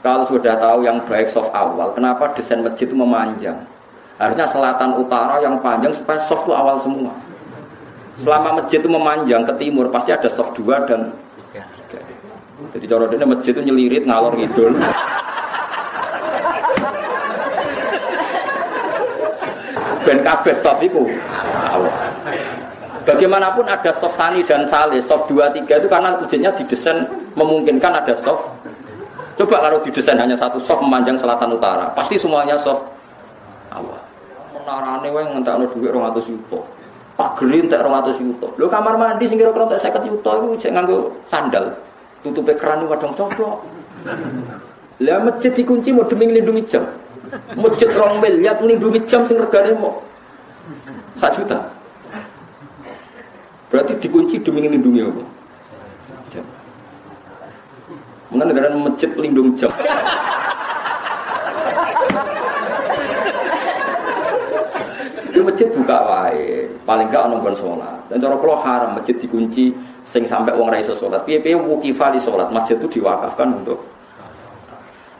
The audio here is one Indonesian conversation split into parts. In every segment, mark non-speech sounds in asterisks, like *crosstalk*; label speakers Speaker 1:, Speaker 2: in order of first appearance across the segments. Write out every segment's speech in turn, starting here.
Speaker 1: kalau sudah tahu yang baik soft awal, kenapa desain masjid itu memanjang? Harusnya selatan utara yang panjang supaya soft itu awal semua. Selama masjid itu memanjang ke timur, pasti ada soft dua dan tiga. Jadi ini masjid itu nyelirit ngalor ngidul. Ben kabeh soft itu awal. Bagaimanapun ada soft tani dan sale, soft dua tiga itu karena ujiannya didesain memungkinkan ada soft Coba kalau didesain hanya satu soft memanjang selatan utara, pasti semuanya soft awal. Menarane wae ngentakno dhuwit 200 juta. Pageri entek 200 juta. Lho kamar mandi sing kira-kira entek 50 juta cek nganggo sandal. Tutupe keran wadong coplok. Lah masjid dikunci mau demi nglindungi jam. Masjid rong miliar nglindungi jam sing regane mau 1 juta. Berarti dikunci demi nglindungi apa? Mungkin negara masjid pelindung jam. Itu masjid buka wae, paling gak ono sholat. Dan cara kalau haram masjid dikunci sing sampai wong ra iso sholat. Piye-piye di sholat, masjid itu diwakafkan untuk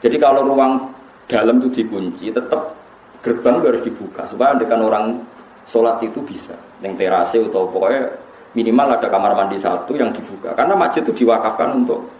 Speaker 1: Jadi kalau ruang dalam itu dikunci, tetap gerbang itu harus dibuka supaya dengan orang sholat itu bisa. Yang terase atau pokoknya minimal ada kamar mandi satu yang dibuka. Karena masjid itu diwakafkan untuk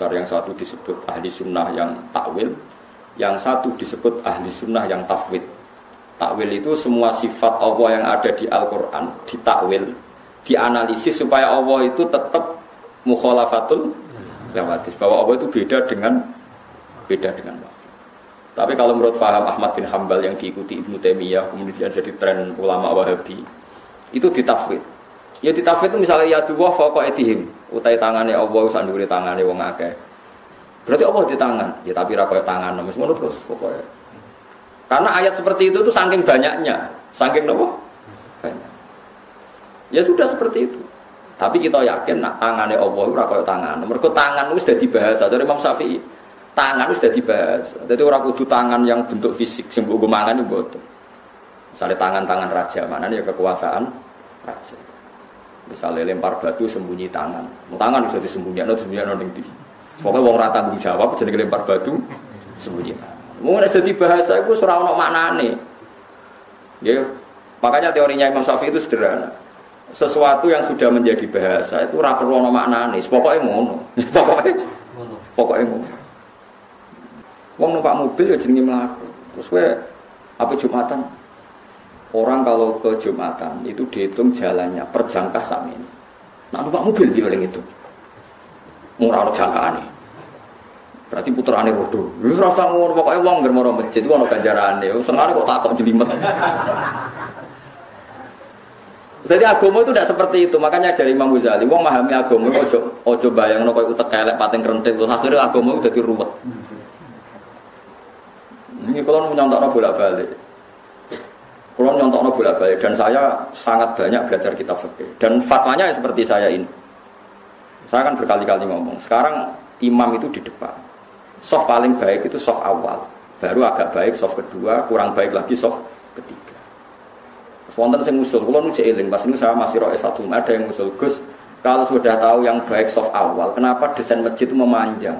Speaker 1: Besar yang satu disebut ahli sunnah yang takwil yang satu disebut ahli sunnah yang tafwid. Takwil itu semua sifat Allah yang ada di Al-Quran ditakwil dianalisis supaya Allah itu tetap mukhalafatul lewatis bahwa Allah itu beda dengan beda dengan Allah tapi kalau menurut faham Ahmad bin Hambal yang diikuti Ibnu Taimiyah kemudian jadi tren ulama Wahabi itu ditafwid ya ditafwid itu misalnya ya dua fauqa etihim utai tangane Allah sanduri tangane wong akeh. Berarti Allah di tangan, ya tapi ra koyo tangan wis ngono terus pokoknya. Karena ayat seperti itu tuh saking banyaknya, saking nopo? Banyak. Ya sudah seperti itu. Tapi kita yakin nak tangane Allah ora tangan. Mergo tangan wis dadi bahasa dari Imam Syafi'i. Tangan wis dadi bahasa. Dadi ora kudu tangan yang bentuk fisik sing mbok mangan mboten. Misalnya tangan-tangan raja, mana ya kekuasaan raja. Misalnya lempar batu sembunyi tangan. Tangan bisa disembunyikan, no, disembunyikan no, di. Pokoknya wong rata tanggung jawab, jadi lempar batu sembunyi tangan. Mungkin ada di bahasa itu surah no maknane. Ya, makanya teorinya Imam Syafi'i itu sederhana. Sesuatu yang sudah menjadi bahasa itu ora perlu ono maknane. Pokoknya ngono. *laughs* Pokoknya pokoknya ngono. Wong numpak mobil ya jenenge mlaku. Terus kowe apa Jumatan Orang kalau ke Jumatan itu dihitung jalannya per jangka sami ini. Nah, numpak mobil di orang itu. Murah jangkaan ini. Berarti putrane rodo. Lu rasa ngono pokoke wong ngger maro masjid ono ganjarane. Senengane kok takok jelimet. Jadi agama itu tidak seperti itu. Makanya dari Imam Ghazali, wong memahami agama ojo ojo bayangno koyo utek kelek pating krenting terus akhirnya agama itu jadi ruwet. Ini kalau nyontok bolak-balik. Kalau nyontok no bolak balik dan saya sangat banyak belajar kitab fikih dan fatwanya seperti saya ini. Saya kan berkali-kali ngomong. Sekarang imam itu di depan. Soft paling baik itu soft awal. Baru agak baik soft kedua, kurang baik lagi soft ketiga. Wonten sing usul, kalau nu eling, pas ini saya masih roh satu ada yang usul Gus. Kalau sudah tahu yang baik soft awal, kenapa desain masjid itu memanjang?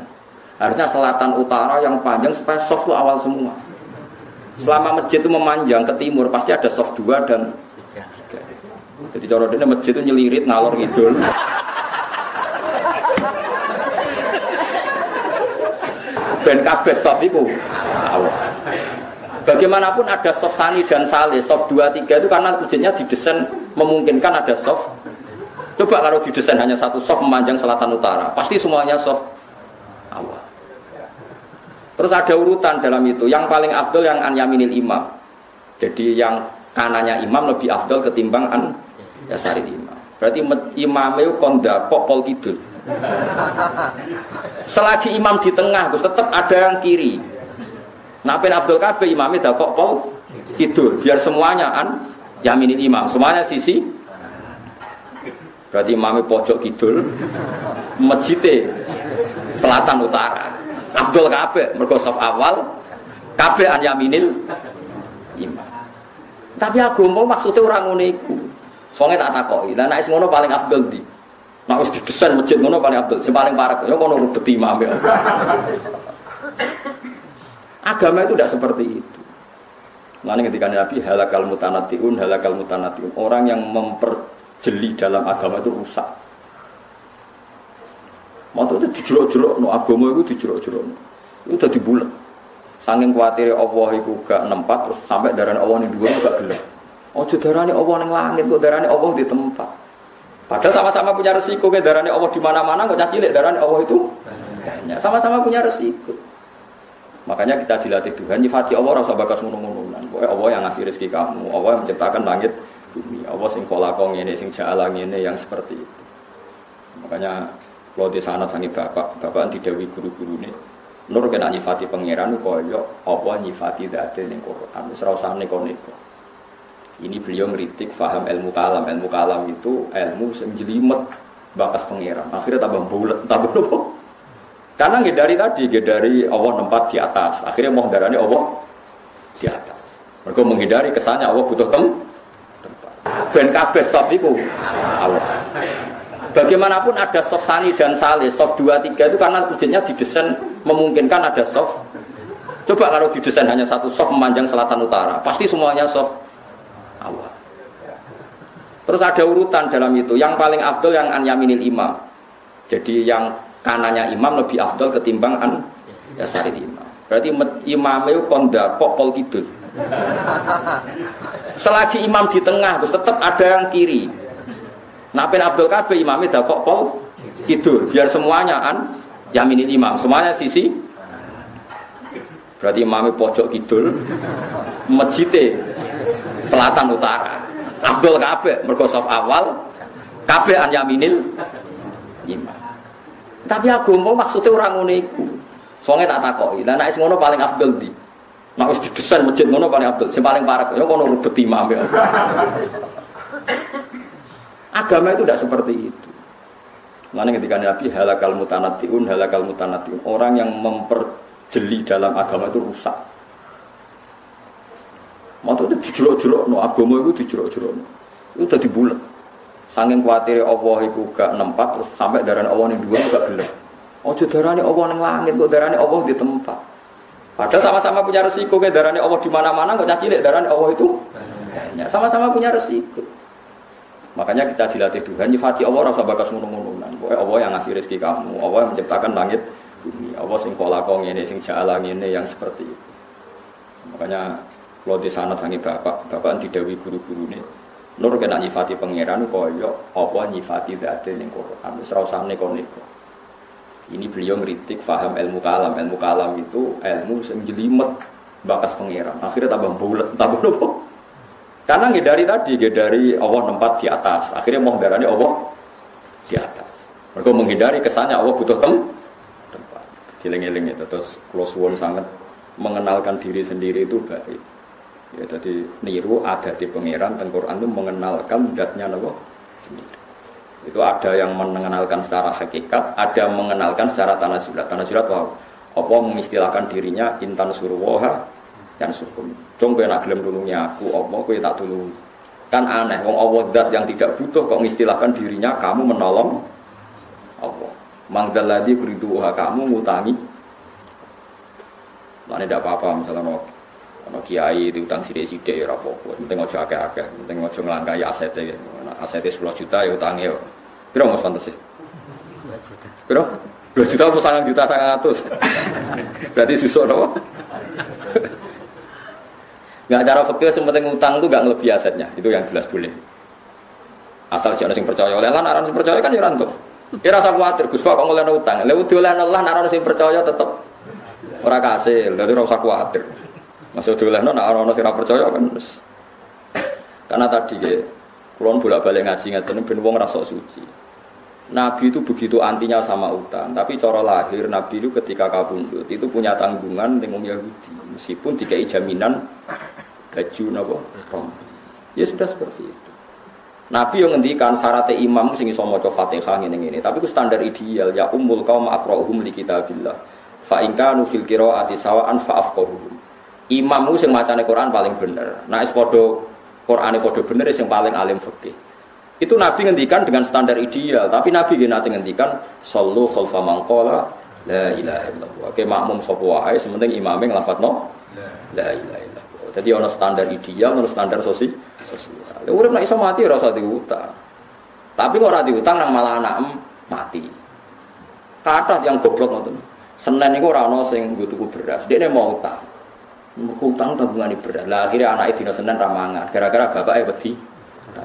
Speaker 1: Harusnya selatan utara yang panjang supaya soft itu awal semua. Selama masjid itu memanjang ke timur pasti ada soft dua dan. Jadi cara ini masjid itu nyelirit ngalor ngidul. Dan kabeh soft itu Bagaimanapun ada soft tani dan sale, soft dua tiga itu karena ujiannya didesain memungkinkan ada soft. Coba kalau didesain hanya satu soft memanjang selatan utara, pasti semuanya soft. Terus ada urutan dalam itu. Yang paling afdol yang an yaminil imam. Jadi yang kanannya imam lebih afdol ketimbang an yasari imam. Berarti imam itu kondak kok pol kidul. Selagi imam di tengah, terus tetap ada yang kiri. Nah, Abdul Kabe imamnya kok pol kidul, biar semuanya an yaminin imam, semuanya sisi. Berarti imamnya pojok kidul, masjidnya selatan utara. Abdul Kabe mergosok awal, Kabe an yaminil imam. Tapi agama maksudnya orang uniku. Soalnya tak takoki. Lah nek ngono paling afdal di. Nek wis didesain masjid ngono paling afdal. Sing paling parek ya ngono rubet imam ya. Agama itu tidak seperti itu. Mana ketika Nabi halakal mutanatiun, halakal mutanatiun. Orang yang memperjeli dalam agama itu rusak. Maksudnya dijerok-jerok, no agama itu dijerok-jerok. Itu udah dibulat. Saking khawatir Allah itu gak nempat, terus sampai darah Allah ini dua gak gelap. Ojo darane Allah ning langit kok darane Allah di tempat. Padahal sama-sama punya resiko ke darane Allah di mana-mana kok cilik darane Allah itu banyak. Sama-sama punya resiko. Makanya kita dilatih Tuhan nyifati Allah rasa bakas ngono-ngononan. Pokoknya Allah yang ngasih rezeki kamu, Allah yang menciptakan langit bumi, Allah sing kholaqo ngene sing ja'ala ngene yang seperti itu. Makanya kalau di sana sangi bapak, bapak didawi guru-guru ini, nur kena nyifati pangeran kaya Allah nyifati dati ning Quran. Wis ora usah neko-neko. Ini beliau ngeritik faham ilmu kalam. Ilmu kalam itu ilmu yang jelimet bakas pengiran. Akhirnya tambah bulat, tambah nopo. Karena dari tadi, dari Allah tempat di atas. Akhirnya mau darahnya Allah di atas. Mereka menghindari kesannya Allah butuh tem tempat. Ben kabeh soft itu Allah. Bagaimanapun ada soft sani dan salih, soft dua tiga itu karena ujiannya didesain memungkinkan ada soft. Coba kalau didesain hanya satu soft memanjang selatan utara, pasti semuanya soft awal. Terus ada urutan dalam itu. Yang paling afdol yang an yaminil imam. Jadi yang kanannya imam lebih afdol ketimbang an yasari imam. Berarti imam itu kok pol kidul. Selagi imam di tengah, terus tetap ada yang kiri. Nah, Abdul Kabe imamnya kok pol kidul. Biar semuanya an yaminin imam. Semuanya sisi. Berarti imamnya pojok kidul. Masjidnya selatan utara. Abdul Kabe mergosok awal Kabe an yaminil imam. Tapi agama maksudnya orang uniku. Soalnya tak takoki. Lah nek ngono paling abdul di. Nek wis didesain masjid ngono paling abdul. Sing paling parek ya ngono rubet imam ya. Agama itu tidak seperti itu. Mana ketika Nabi halakal mutanatiun, halakal mutanatiun. Orang yang memperjeli dalam agama itu rusak. Maksudnya dijerok-jerok, no agama itu dijerok-jerok. Itu udah dibulat. Saking khawatir Allah itu gak nempat, terus sampai darah Allah ini dua gak gelap. Oh darah Allah yang langit, kok darah Allah di tempat. Padahal sama-sama punya resiko, kayak darah Allah di mana-mana, kok caci darah Allah itu banyak. Sama-sama punya resiko. Makanya kita dilatih Tuhan, nyifati Allah rasa bakas ngono-ngononan. Pokoknya Allah yang ngasih rezeki kamu, Allah yang menciptakan langit, bumi. Allah sing kolakong ini, sing jalan ini, yang seperti itu. Makanya kalau di sana sangi bapak, bapak didawi guru-guru ini. Nur kena nyifati pangeran kaya apa nyifati dati ning Quran. Wis ora usah neko-neko. Ini beliau ngeritik faham ilmu kalam. Ilmu kalam itu ilmu sing jelimet bakas pangeran. Akhirnya tambah bulat, tambah nopo? Karena dari tadi, dari Allah tempat di atas. Akhirnya mau darahnya Allah di atas. Mereka menghindari kesannya Allah butuh tem tempat. Giling-giling itu terus kalau sangat mengenalkan diri sendiri itu baik. Ya, jadi niru ada di pangeran tengkorak itu mengenalkan nopo sendiri. Itu ada yang mengenalkan secara hakikat, ada yang mengenalkan secara tanah surat. Tanah surat wow, apa mengistilahkan dirinya intan surwoha dan surkum. Cung kowe nak gelem tulungnya aku, apa kowe tak tulung. Kan aneh, wong Allah dat yang tidak butuh kok mengistilahkan dirinya kamu menolong Allah. Mangdaladi kuriduha kamu ngutangi. Mana tidak apa-apa misalnya Ono kiai diutang sidik-sidik ya rapopo. Penting ojo akeh-akeh, penting ojo nglangkai asete. Asete 10 juta ya utange yo. Piro Mas pantes sih? 2 juta. Piro? 2 juta apa sangat juta sangat *laughs* Berarti susuk napa? Nggak cara fakir penting utang itu nggak ngelebihi asetnya, itu yang jelas boleh. Asal jangan sing percaya oleh lan aran sing percaya kan ya rantung. Kira rasa khawatir, Gus Pak kok ngoleh utang. Lewat oleh Allah aran sing percaya tetep ora kasil, jadi ora usah khawatir. Masuk dulu lah, nak orang orang percaya kan. Karena tadi ya, kulon bolak balik ngaji ngaji ben wong rasa suci. Nabi itu begitu antinya sama utang, tapi cara lahir Nabi itu ketika kabundut itu punya tanggungan dengan Yahudi, meskipun dikai jaminan gaji napa Ya sudah seperti itu. Nabi yang ngendikan syaratnya imam sing iso maca Fatihah ngene ngene, tapi itu standar ideal ya ummul kaum aqra'uhum li kitabillah. Fa in kanu fil qira'ati sawa'an fa afqahuhum. Imam itu sing macane Quran paling bener. Nah, es padha Qur'ane padha bener sing paling alim fikih. Itu Nabi ngendikan dengan standar ideal, tapi Nabi gini nanti ngendikan sallu khalfa mangkola la ilaha illallah. Oke makmum sapa wae sementing imame nglafadzno la ilaha illallah. Jadi ono standar ideal, ono standar sosial. sosial. Urip nek iso mati ora usah diutang. Tapi kok ora diutang nang malah anak mati. Kata yang goblok ngoten. Senin iku ora ono sing nggo tuku beras. Dekne mau utang. Utang tabungan beras. Lah akhirnya anake dina Senin ramangan. Gara-gara bapake wedi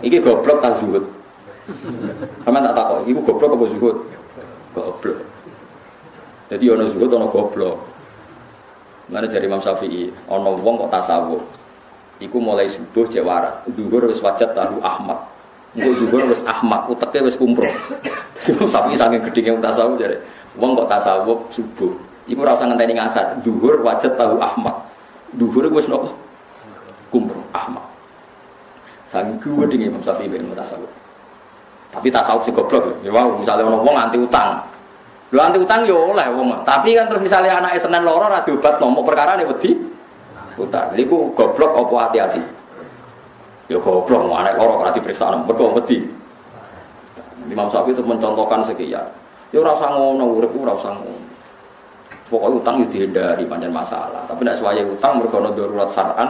Speaker 1: Iki goblok tak zuhud. Sama tak takut, iku goblok apa zuhud? Goblok. Jadi ono zuhud ono goblok. Mana dari Imam Syafi'i, ono wong kok tasawuf. Iku mulai subuh cek warat, duhur wis wajat tahu Ahmad. Engko duhur wis Ahmad, uteke wis kumpro. *laughs* Imam Syafi'i saking gedenge tasawuf jare, wong kok tasawuf subuh. Iku ora usah ngenteni ngasar, duhur wajat tahu Ahmad. Duhur wis nopo? Kumpro Ahmad. Saking gue dengan Imam Syafi'i ben tasawuf. Tapi tasawuf sih goblok. Ya wow, misalnya orang wong anti utang. Lu anti utang yo oleh wong. Tapi kan terus misalnya anak Senin loro ra diobat nomor perkara nih wedi utang. Iku goblok apa hati-hati? Ya goblok anak loro ora diperiksa mergo wedi. Imam Syafi'i itu mencontohkan sekian. Ya ora usah ngono, urip ora usah ngono. Pokoknya utang itu dihindari panjang masalah. Tapi tidak sesuai utang mereka darurat saran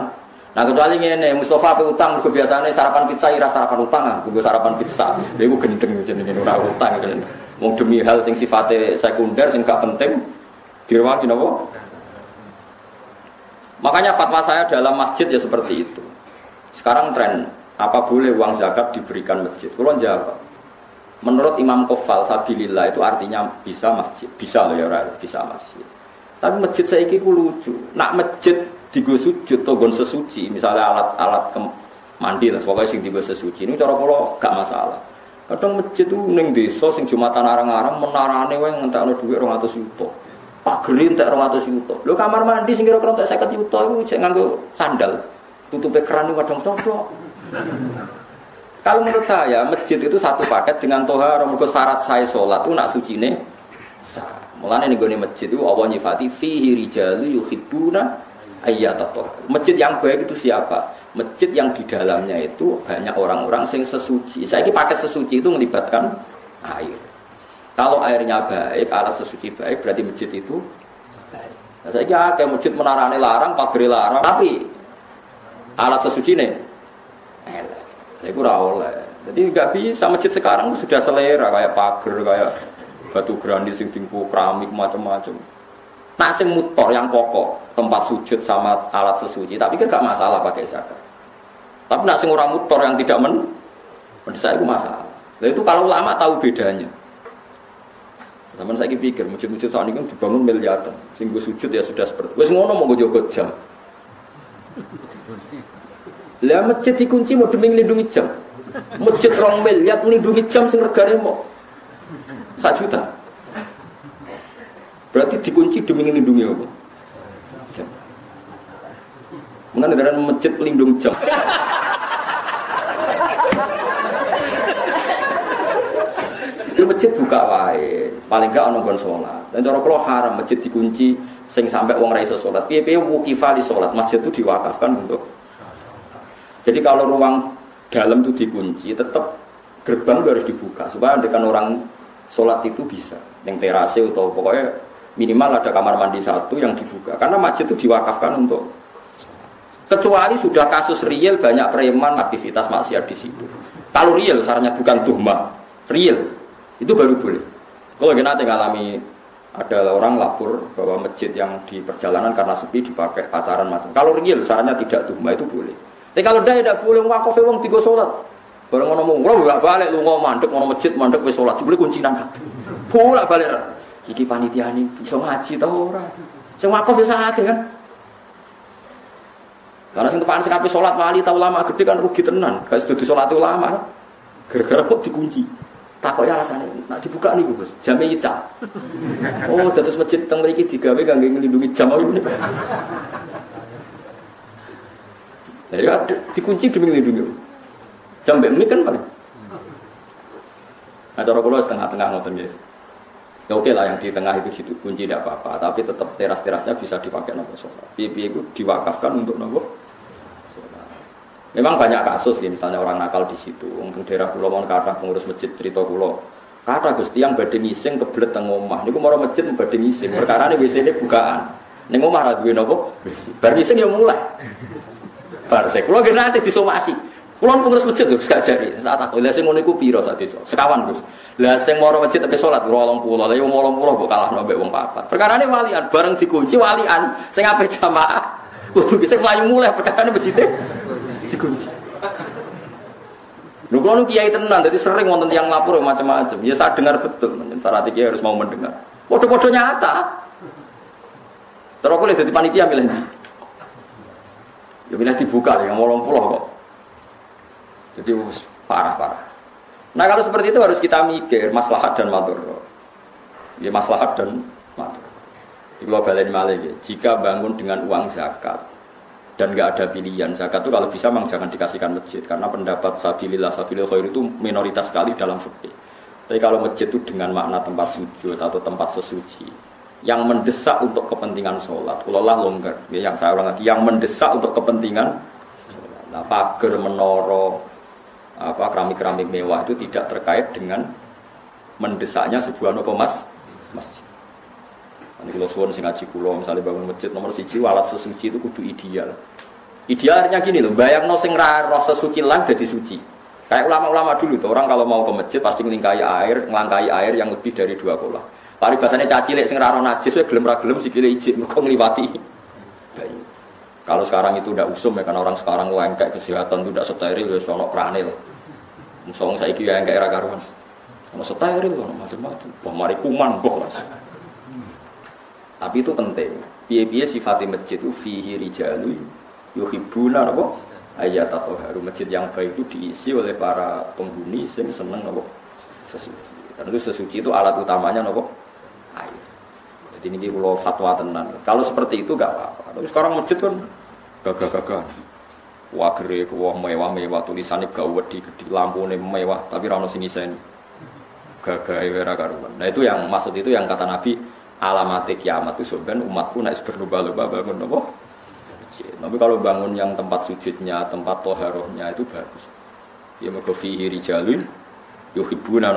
Speaker 1: Nah kecuali ini Mustafa apa utang kebiasaannya sarapan pizza ira sarapan utang ah, gue sarapan pizza. Dia gue gendeng jenenge ora utang kan. Mau demi hal sing sifatnya sekunder sing gak penting direwangi napa? Makanya fatwa saya dalam masjid ya seperti itu. Sekarang tren apa boleh uang zakat diberikan masjid? Kalau jawab, menurut Imam Kofal Sabilillah itu artinya bisa masjid, bisa loh ya bisa masjid. Tapi masjid saya itu lucu. Nak masjid digo sujud atau gon sesuci misalnya alat-alat mandi lah pokoknya sing digo sesuci ini cara kalau gak masalah kadang masjid tuh neng desa sing jumatan arang-arang menarane wae ngentekno dhuwit 200 juta pageri entek 200 juta lho kamar mandi sing kira-kira entek 50 juta iku cek nganggo sandal. Tutupe keran kadang coplok kalau menurut saya masjid itu satu paket dengan toha mergo syarat saya sholat itu nak suci nih Mulane nih gue masjid itu Allah nyifati fihi rijalu yuhibbuna ayat atau masjid yang baik itu siapa masjid yang di dalamnya itu banyak orang-orang sing sesuci. Saya ini paket sesuci itu melibatkan air. Kalau airnya baik alat sesuci baik berarti masjid itu baik. Nah, saya kira kayak masjid menarani larang pagri larang tapi alat sesuci nih saya kurang oleh. Jadi nggak bisa masjid sekarang sudah selera kayak pagar kayak batu grandi sing tingku keramik macam-macam Nak sing mutor yang pokok tempat sujud sama alat sesuci, tapi kan gak masalah pakai zakat. Tapi nak sing orang mutor yang tidak men, mendesak itu masalah. Nah itu kalau ulama tahu bedanya. Teman saya pikir masjid-masjid saat ini kan dibangun miliaran, sing sujud ya sudah seperti. Wes ngono mau gue jogot jam. Lah masjid dikunci mau demi lindungi jam. Masjid rong miliar melindungi jam sing regane mau satu juta. Berarti dikunci demi melindungi apa? Jam. Mengenai dalam masjid pelindung jam. Itu masjid buka wae, paling gak ono kon salat. Dan cara kalau haram masjid dikunci sing sampai wong ra iso salat. Piye-piye wukifa di salat, masjid itu diwakafkan untuk Jadi kalau ruang dalam itu dikunci, tetap gerbang itu harus dibuka supaya dengan orang sholat itu bisa. Yang terase atau pokoknya minimal ada kamar mandi satu yang dibuka karena masjid itu diwakafkan untuk kecuali sudah kasus real banyak preman aktivitas maksiat di situ kalau real sarannya bukan tuhma real itu baru boleh. Kalau kita nanti ada orang lapor bahwa masjid yang di perjalanan karena sepi dipakai pacaran macam. Kalau real sarannya tidak tuhma itu boleh. Tapi kalau dah tidak boleh wakaf wong tiga sholat? Bareng ngomong ngomong gak balik lu ngomong mandek ngomong masjid mandek wis sholat. Boleh kunci nangkat bolak balik. Iki panitia ini bisa ngaji tau ora? Sing wakaf bisa akeh kan? Karena sing tepan sing sholat wali tau lama gede kan rugi tenan. Gak sedudu sholat ulama gara-gara kok dikunci Takok ya alasannya, nak dibuka nih Gus, jamnya ica. Oh, terus masjid teng mriki digawe kangge nglindungi jam ini. Nah, ya dikunci demi nglindungi. Jam mbek kan paling. Nah, cara kula setengah-tengah ngoten ya. Ya oke lah yang di tengah itu situ kunci tidak apa-apa, tapi tetap teras-terasnya bisa dipakai nopo sholat. Pipi itu diwakafkan untuk nopo Memang banyak kasus ya, misalnya orang nakal di situ. Untuk daerah pulau mau kata pengurus masjid cerita pulau. Kata Gus tiang badhe ngising kebelet teng omah. Niku mau masjid badhe ngising. Perkara ini ini bukaan. Ning omah ra duwe napa? Bar ngising ya mulai. Bar sik kula nanti disomasi. Kula pengurus masjid Gus gak jari. Saat aku lha sing ngono iku pira sak desa? Sekawan Gus. Lah sing moro masjid tapi salat 80. Lah yo 80 kok kalah mbek wong papat. Perkara ini walian bareng dikunci walian sing ape jamaah. Kudu bisa mlayu mulai perkara ini masjid dikunci. Lu kalau kiai tenan, jadi sering wonten yang lapor macam-macam. Ya saya dengar betul, syarat kiai harus mau mendengar. Podo-podo nyata. Terus aku lihat di panitia milih. Ya milih dibuka ya, ngomong pulau kok. Jadi parah-parah. Nah kalau seperti itu harus kita mikir maslahat dan matur. Ya maslahat dan matur. Di global ini jika bangun dengan uang zakat, dan nggak ada pilihan zakat itu kalau bisa memang jangan dikasihkan masjid karena pendapat sabilillah sabilillah khair itu minoritas sekali dalam fikih. Tapi kalau masjid itu dengan makna tempat sujud atau tempat sesuci yang mendesak untuk kepentingan sholat, lah longgar, ya, yang saya ulang lagi, yang mendesak untuk kepentingan nah, pagar, menoro, apa keramik-keramik mewah itu tidak terkait dengan mendesaknya sebuah nopo mas. Ini kalau suwon sing ngaji kulo misalnya bangun masjid nomor siji walat sesuci itu kudu ideal. Idealnya gini loh, bayang no sing roh sesuci lah jadi suci. Kayak ulama-ulama dulu tuh orang kalau mau ke masjid pasti ngelingkai air, ngelangkai air yang lebih dari dua kolah. Paribasane caci lek sing raro najis wae gelem gelem sikile ijik mergo ngliwati. Kalau sekarang itu udah usum ya kan orang sekarang kayak kesehatan itu udah steril ya sono krane loh. Musuh saiki ya kayak ra karuan. Ono steril macam-macam. Wah mari kuman boh tapi itu penting. Biaya-biaya sifatnya masjid itu fihi rijalu yuhibuna apa? Ayat atau haru masjid yang baik itu diisi oleh para penghuni yang seneng apa? Sesuci. Dan itu sesuci itu alat utamanya apa? Air. Jadi ini kalau fatwa tenan. Kalau seperti itu gak apa-apa. Tapi sekarang masjid kan gagah-gagah. Wah gere, wah mewah-mewah tulisannya gawat di lampu mewah, tapi rano sini saya gagah era karuan. Nah itu yang maksud itu yang kata Nabi alamat kiamat itu sebenarnya umatku naik berlomba-lomba bangun apa? Tapi kalau bangun yang tempat sujudnya, tempat toharohnya itu bagus. Ya mergo fihi rijalun yuhibbuna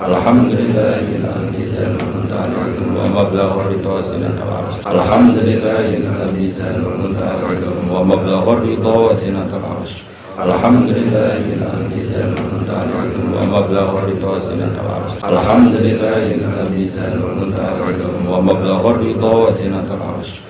Speaker 1: atau Alhamdulillahilladzi wa mablagha ridha wa sinatul arsh. Alhamdulillahilladzi wa mablagha ridha wa. Alhamdulillahilladzi wa mablagha ridha wa mablagha ridha wa arsh. Alhamdulillahilladzi